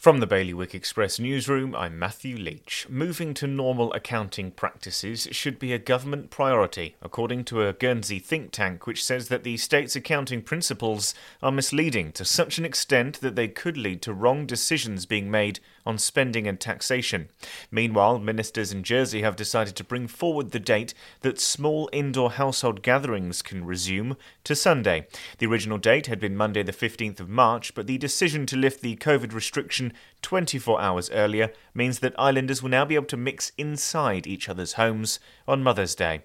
From the Bailiwick Express newsroom, I'm Matthew Leach. Moving to normal accounting practices should be a government priority, according to a Guernsey think tank which says that the state's accounting principles are misleading to such an extent that they could lead to wrong decisions being made on spending and taxation. Meanwhile, ministers in Jersey have decided to bring forward the date that small indoor household gatherings can resume to Sunday. The original date had been Monday, the 15th of March, but the decision to lift the COVID restriction 24 hours earlier means that islanders will now be able to mix inside each other's homes on Mother's Day.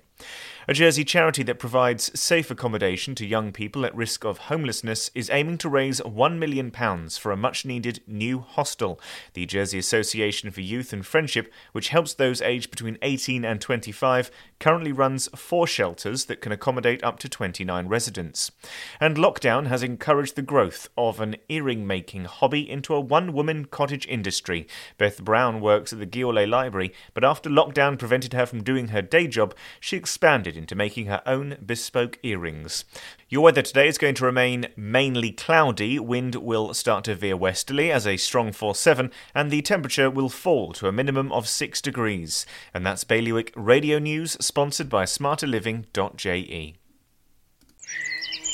A Jersey charity that provides safe accommodation to young people at risk of homelessness is aiming to raise £1 million for a much needed new hostel. The Jersey Association for Youth and Friendship, which helps those aged between 18 and 25, currently runs four shelters that can accommodate up to 29 residents. And lockdown has encouraged the growth of an earring making hobby into a one woman cottage industry. Beth Brown works at the Guille-Allès Library, but after lockdown prevented her from doing her day job, she expanded into making her own bespoke earrings. Your weather today is going to remain mainly cloudy. Wind will start to veer westerly as a strong force 7, and the temperature will fall to a minimum of 6 degrees. And that's Bailiwick Radio News, sponsored by smarterliving.je.